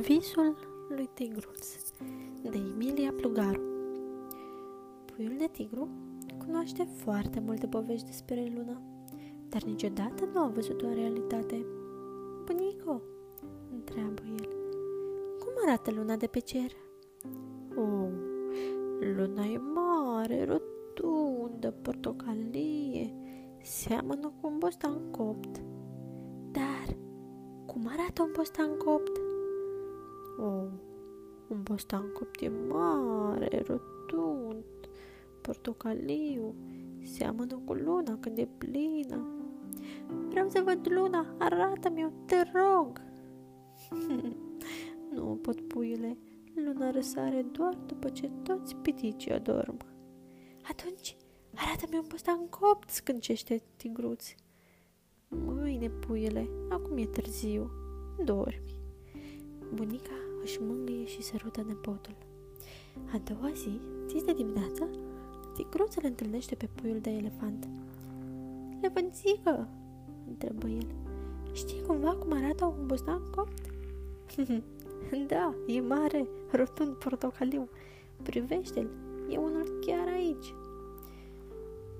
Visul lui Tigruț de Emilia Plugaru Puiul de tigru cunoaște foarte multe povești despre lună, dar niciodată nu a văzut-o în realitate. Bunico, întreabă el, cum arată luna de pe cer? Oh, luna e mare, rotundă, portocalie, seamănă cu un bostan copt. Dar cum arată un bostan copt? Oh, un bostan copt e mare, rotund, portocaliu, seamănă cu luna când e plină. Vreau să văd luna, arată-mi-o, te rog! nu pot, puiule, luna răsare doar după ce toți piticii adorm. Atunci, arată-mi un bostan copt, scâncește tigruț. Mâine, puiule, acum e târziu, dormi. Bunica își mângâie și sărută nepotul. A doua zi, zi de dimineață, tigruțul întâlnește pe puiul de elefant. Levânțică, întrebă el. Știi cumva cum arată un bostan copt? da, e mare, rotund portocaliu. Privește-l, e unul chiar aici.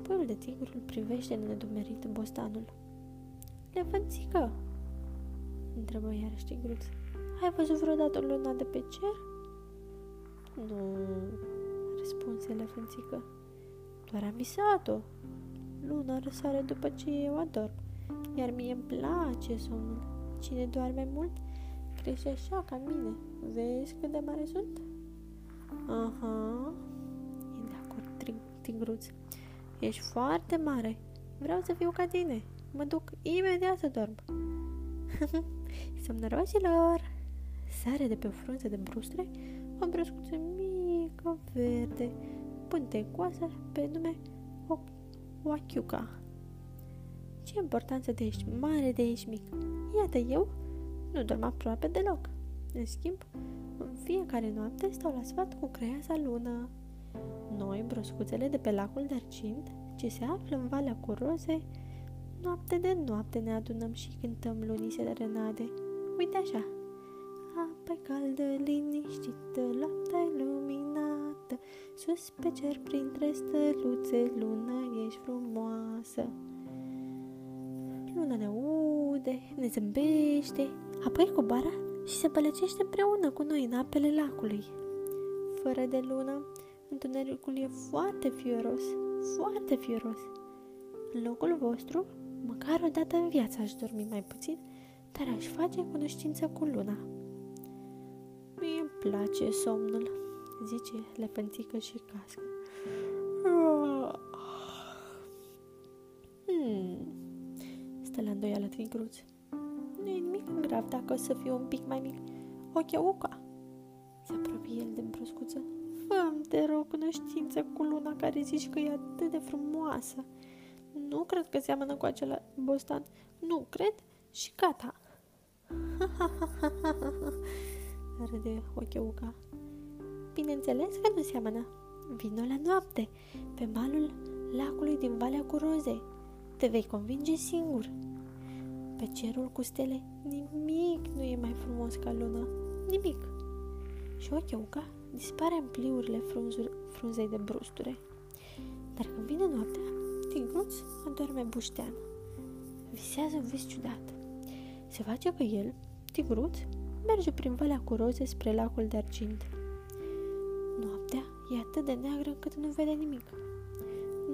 Puiul de tigru îl privește nedumerit bostanul. Levânțică, întrebă iarăși tigruț. Ai văzut vreodată luna de pe cer? Nu, răspunse elefânțică. Doar am visat-o. Luna răsare după ce eu adorm, iar mie îmi place somnul. Cine doarme mult, crește așa ca mine. Vezi cât de mare sunt? Aha, e de acord tigruț. Ești foarte mare. Vreau să fiu ca tine. Mă duc imediat să dorm. Somnoroșilor! Sare de pe o frunză de brustre o brăscuță mică, verde, pântecoasă, pe nume o Oachiuca. Ce importanță de ești mare, de ești mic. Iată eu, nu dorm aproape deloc. În schimb, în fiecare noapte stau la sfat cu creasa lună. Noi, broscuțele de pe lacul de argint, ce se află în Valea cu Roze, noapte de noapte ne adunăm și cântăm lunii serenade. Uite așa, apă caldă, liniștită, lapta luminată, sus pe cer printre stăluțe, luna ești frumoasă. Luna ne ude, ne zâmbește, apoi coboară și se pălăcește împreună cu noi în apele lacului. Fără de lună, întunericul e foarte fioros, foarte fioros. În locul vostru, măcar o dată în viață aș dormi mai puțin, dar aș face cunoștință cu luna. Mie îmi place somnul, zice lepânțică și cască. Hmm. Stă la îndoială tigruț. Nu e nimic grav dacă o să fiu un pic mai mic. Ochea uca. Se apropie el de broscuță. fă te rog, cunoștință cu luna care zici că e atât de frumoasă. Nu cred că seamănă cu acela bostan. Nu cred și gata. râde Ocheuca. Bineînțeles că nu seamănă. Vino la noapte, pe malul lacului din Valea cu Roze. Te vei convinge singur. Pe cerul cu stele nimic nu e mai frumos ca luna. Nimic. Și Ocheuca dispare în pliurile frunzuri, frunzei de brusture. Dar când vine noaptea, Tigruț adorme buștean. Visează un vis ciudat. Se face că el, Tigruț, merge prin valea cu roze spre lacul de argint. Noaptea e atât de neagră încât nu vede nimic.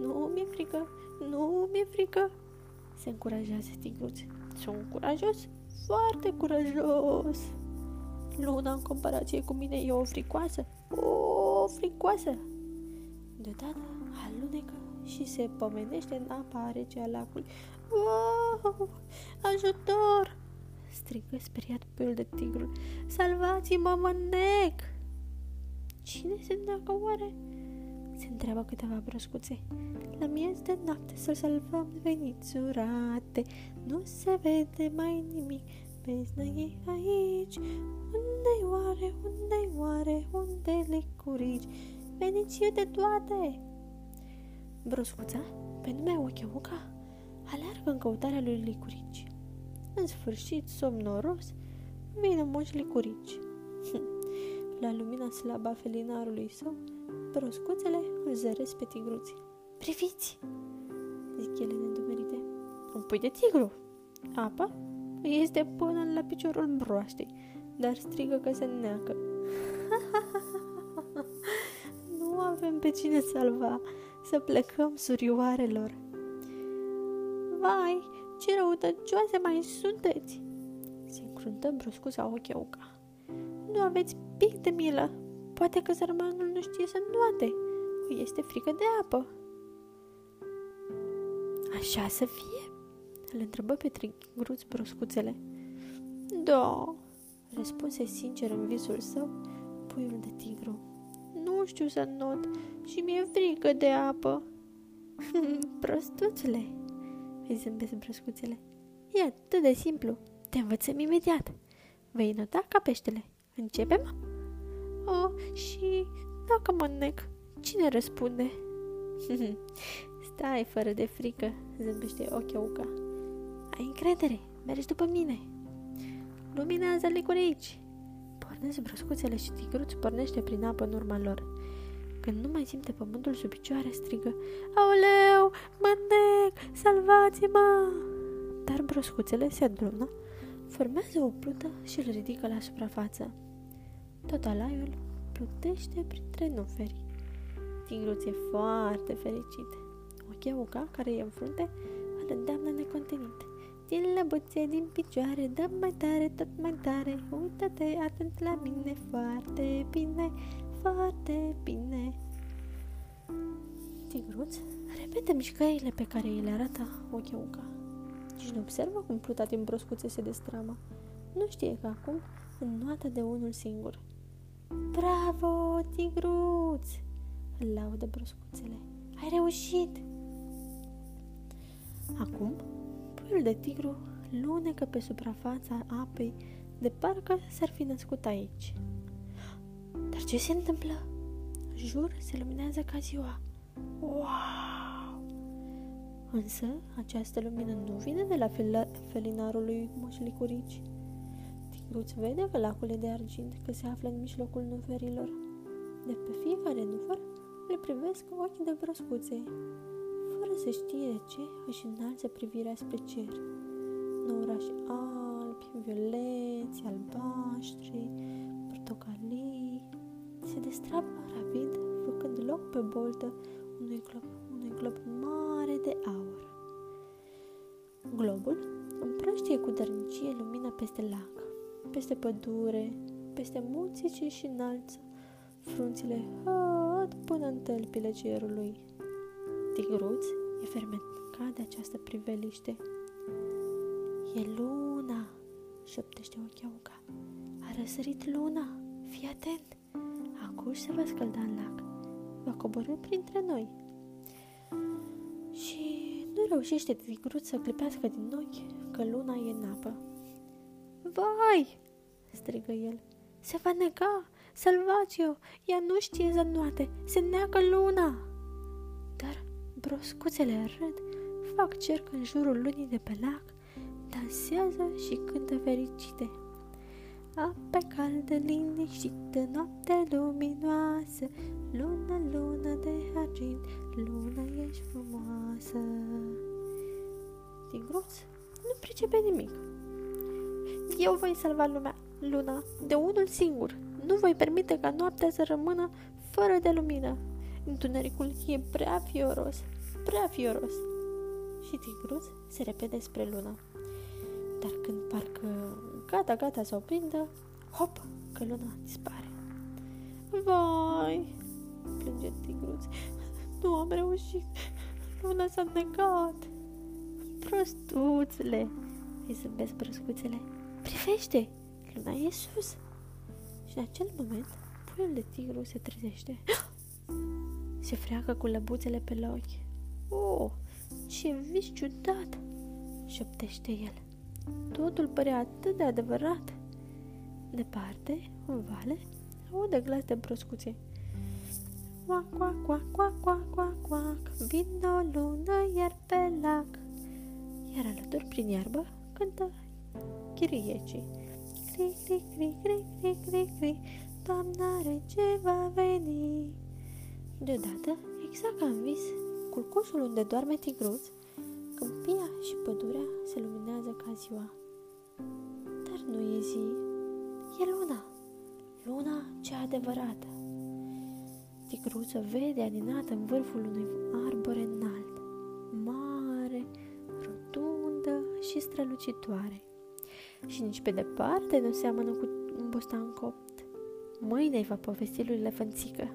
Nu mi-e frică, nu mi-e frică, se încurajează Tigruț. Sunt curajos, foarte curajos. Luna, în comparație cu mine, e o fricoasă, o fricoasă. Deodată alunecă și se pomenește în apa rece a lacului. Wow! Ajutor! Strigă speriat puiul de tigru. Salvați-mă, mă nec! Cine se neacă oare? Se întreabă câteva broscuțe. La miez de noapte să salvăm veniți urate, nu se vede mai nimic, beznă e aici. Unde-i oare, unde-i oare, unde le curici? Veniți eu de toate! Broscuța, pe nume Ocheuca, aleargă în căutarea lui Licurici. În sfârșit, somnoros, vine moș Licurici. La lumina slabă a felinarului său, broscuțele îl zăresc pe tigruți. Priviți! zic ele nedumerite. Un pui de tigru! Apa este până la piciorul broaștei, dar strigă că se neacă. nu avem pe cine salva, să plecăm surioarelor. Vai, ce răutăcioase mai sunteți! Se încruntă bruscuța Ocheauca. Nu aveți pic de milă. Poate că sărmanul nu știe să nuate. Este frică de apă. Așa să fie? Îl întrebă pe Trigruț broscuțele. Da, răspunse sincer în visul său puiul de tigru. Nu știu să not și mi-e frică de apă. Prostuțule, îți zâmbesc broscuțele. E atât de simplu. Te învățăm imediat. Vei nota ca peștele. Începem? Oh, și dacă mă nec, cine răspunde? Stai fără de frică, zâmbește Ochiauca. Ai încredere, mergi după mine. Luminează licuri aici. Pornesc broscuțele și tigruț pornește prin apă în urma lor. Când nu mai simte pământul sub picioare, strigă Aoleu, mă nec, salvați-mă! Dar broscuțele se adună, formează o plută și îl ridică la suprafață. Tot alaiul plutește printre nuferi. Tigruț e foarte fericit. Ocheauca, care e în frunte, îl îndeamnă necontenit. Din lăbuțe, din picioare, dă mai tare, tot mai tare, uită-te atent la mine, foarte bine, foarte bine. Tigruț repetă mișcările pe care îi le arată Ocheauca. Nici nu observă cum pluta din broscuțe se destramă. Nu știe că acum înnoată de unul singur. Bravo, tigruț! Îl laudă broscuțele. Ai reușit! Acum, puiul de tigru lunecă pe suprafața apei de parcă s-ar fi născut aici. Dar ce se întâmplă? Jur, se luminează ca ziua. Wow! Însă, această lumină nu vine de la fel- felinarul lui Moșlicurici. Tigruț vede că lacul e de argint, că se află în mijlocul nuferilor. De pe fiecare nufer le privesc ochi de broscuțe, fără să știe de ce își înalță privirea spre cer. Năurași albi, violeți, se destrapă rapid, făcând loc pe boltă unui glob, unui glob mare de aur. Globul împrăștie cu dărnicie lumina peste lac, peste pădure, peste munții ce și înalță frunțile hăt până în tălpile cerului. Tigruț e fermentat de această priveliște. E luna, șoptește Ochiauca. A răsărit luna, fii atent. Acum se va scălda în lac. Va coborâ printre noi. Și nu reușește tigruț să clipească din ochi că luna e în apă. Vai! strigă el. Se va nega! Salvați-o! Ea nu știe să nuate! Se neacă luna! Dar broscuțele râd, fac cerc în jurul lunii de pe lac, dansează și cântă fericite. Ape caldă, liniștită, noapte luminoasă, Luna, luna de argint, luna ești frumoasă. Tigruț nu pricepe nimic. Eu voi salva lumea, luna, de unul singur. Nu voi permite ca noaptea să rămână fără de lumină. Întunericul e prea fioros, prea fioros. Și tigruț se repede spre lună. Dar când parcă gata, gata să o prindă, hop, că luna dispare. Vai, plânge tigruț, nu am reușit, luna s-a negat. Prostuțule, îi zâmbesc brăscuțele, privește, luna e sus. Și în acel moment, puiul de tigru se trezește. Se freacă cu lăbuțele pe la ochi. Oh, ce vis ciudat! șoptește el. Totul părea atât de adevărat. Departe, în vale, aude glas de broscuțe. Quac, quac, quac, quac, quac, quac, quac, vine o lună iar pe lac. Iar alături, prin iarbă, cântă chiriecii. cri, cri, cri, cri, cri, cri, cri, Doamna rege va veni. Deodată, exact ca în vis, culcușul unde doarme tigruț, câmpia și pădurea se luminează ca ziua. Dar nu e zi, e luna, luna cea adevărată. Tigruță vede aninată în vârful unui arbore înalt, mare, rotundă și strălucitoare. Și nici pe departe nu seamănă cu un bostan copt. Mâine îi va povesti lui Lefănțică.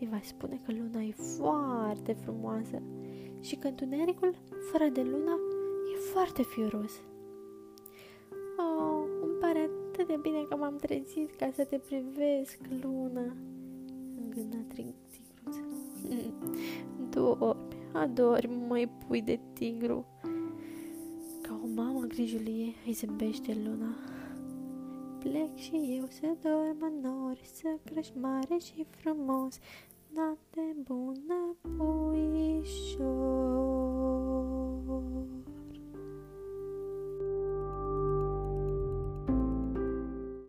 Îi va spune că luna e foarte frumoasă și că întunericul, fără de luna, e foarte fioros. Oh, îmi pare atât de bine că m-am trezit ca să te privesc, luna, îngâna tigruța. Dormi, adori, măi pui de tigru. Ca o mamă grijulie îi zâmbește luna. Plec și eu să dorm în nori, să crești mare și frumos noapte bună, puișor.